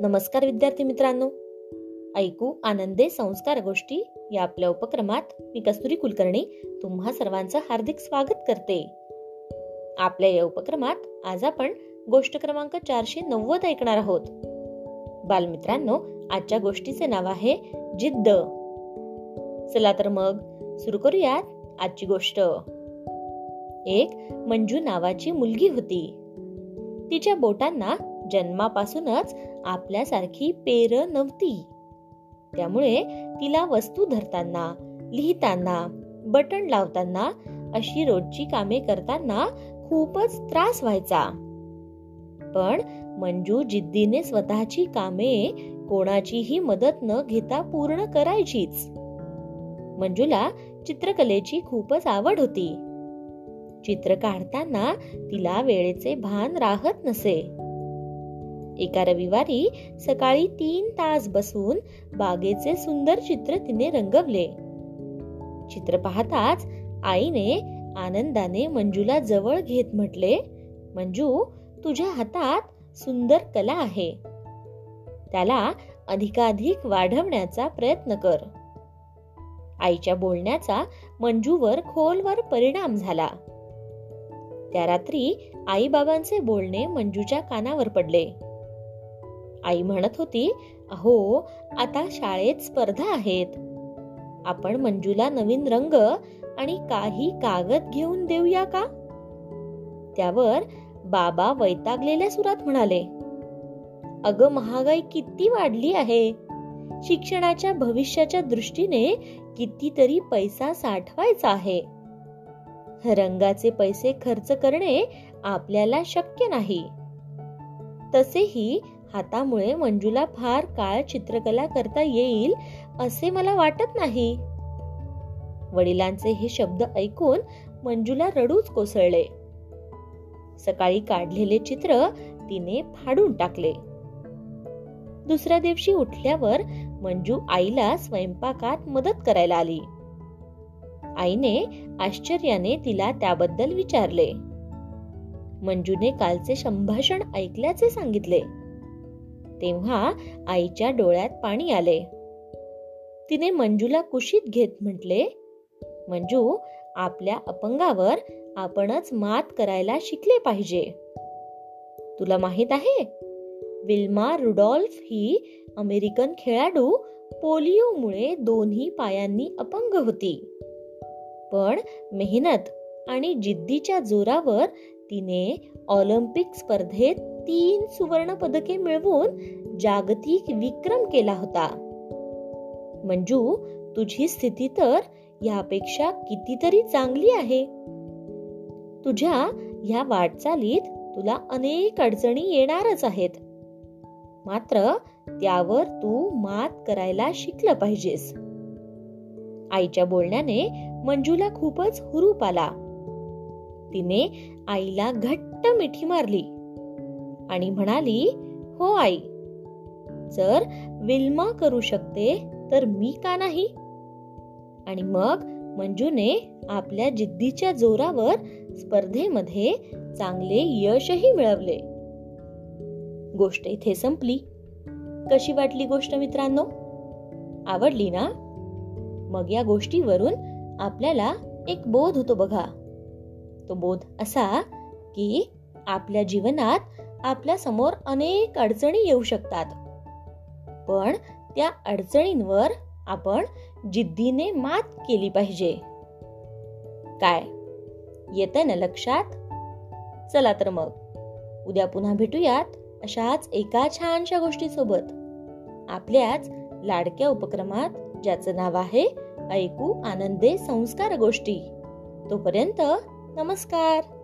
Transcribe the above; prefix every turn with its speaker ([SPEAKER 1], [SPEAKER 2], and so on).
[SPEAKER 1] नमस्कार विद्यार्थी मित्रांनो. ऐकू आनंदे संस्कार गोष्टी या आपल्या उपक्रमात मी कस्तुरी कुलकर्णी तुम्हा सर्वांचं हार्दिक स्वागत करते. आपल्या या उपक्रमात आज आपण गोष्ट क्रमांक चारशे नव्वद ऐकणार आहोत. बालमित्रांनो आजच्या गोष्टीचे नाव आहे जिद्द. चला तर मग सुरू करूयात आजची गोष्ट. एक मंजू नावाची मुलगी होती. तिच्या बोटांना जन्मापासूनच आपल्यासारखी पेर नव्हती. त्यामुळे तिला वस्तू धरताना लिहिताना बटन लावताना अशी रोजची कामे करताना खूपच त्रास व्हायचा. पण मंजू जिद्दीने स्वतःची कामे कोणाचीही मदत न घेता पूर्ण करायचीच. मंजूला चित्रकलेची खूपच आवड होती. चित्र काढताना तिला वेळेचे भान राहत नसे. एका रविवारी सकाळी तीन तास बसून बागेचे सुंदर चित्र तिने रंगवले. चित्र पाहताच आईने आनंदाने मंजूला जवळ घेत म्हटले मंजू तुझ्या हातात सुंदर कला आहे. त्याला अधिकाधिक वाढवण्याचा प्रयत्न कर. आईच्या बोलण्याचा मंजूवर खोलवर परिणाम झाला. त्या रात्री आई बाबांचे बोलणे मंजूच्या कानावर पडले. आई म्हणत होती अहो आता शाळेत स्पर्धा आहेत. आपण मंजूला नवीन रंग आणि काही कागद घेऊन देऊया का? त्यावर बाबा वैतागलेल्या सुरात म्हणाले अग महागाई किती वाढली आहे. शिक्षणाच्या भविष्याच्या दृष्टीने कितीतरी पैसा साठवायचा आहे. रंगाचे पैसे खर्च करणे आपल्याला शक्य नाही. तसेही हातामुळे मंजूला फार काळ चित्रकला करता येईल असे मला वाटत नाही. वडिलांचे हे शब्द ऐकून मंजूला रडूच कोसळले. सकाळी काढलेले चित्र तिने फाडून टाकले. दुसऱ्या दिवशी उठल्यावर मंजू आईला स्वयंपाकात मदत करायला आली. आईने आश्चर्याने तिला त्याबद्दल विचारले. मंजूने कालचे संभाषण ऐकल्याचे सांगितले. तेव्हा आईच्या डोळ्यात पाणी आले. तिने मंजूला कुशीत घेत म्हटले मंजू आपल्या अपंगावर आपणच मात करायला शिकले पाहिजे. तुला माहीत आहे विल्मा रुडॉल्फ ही अमेरिकन खेळाडू पोलिओमुळे दोन्ही पायांनी अपंग होती. पण मेहनत आणि जिद्दीच्या जोरावर तिने ऑलिम्पिक स्पर्धेत तीन सुवर्ण पदके मिळवून जागतिक विक्रम केला होता. मंजू तुझी स्थिती तर यापेक्षा कितीतरी चांगली आहे. तुझ्या या वाटचालीत तुला अनेक अडचणी येणारच आहेत. मात्र त्यावर तू मात करायला शिकलं पाहिजेस. आईच्या बोलण्याने मंजूला खूपच हुरूप आला. तिने आईला घट्ट मिठी मारली. आणि म्हणाली हो आई. जर विल्मा करू शकते तर मी का नाही? आणि मग मंजूने आपल्या जिद्दीच्या जोरावर स्पर्धेमध्ये चांगले यशही मिळवले. गोष्ट इथे संपली. कशी वाटली गोष्ट मित्रांनो? आवडली ना? मग या गोष्टीवरून आपल्याला एक बोध होतो बघा. तो बोध असा की आपल्या जीवनात आपल्यासमोर अनेक अडचणी येऊ शकतात. पण त्या अडचणींवर आपण जिद्दीने मात केली पाहिजे. काय? येत ना लक्षात? चला तर मग. उद्या पुन्हा भेटूयात अशाच एका छानशा गोष्टीसोबत. आपल्याच लाडक्या उपक्रमात ज्याचं नाव आहे ऐकू आनंदे संस्कार गोष्टी. तोपर्यंत नमस्कार!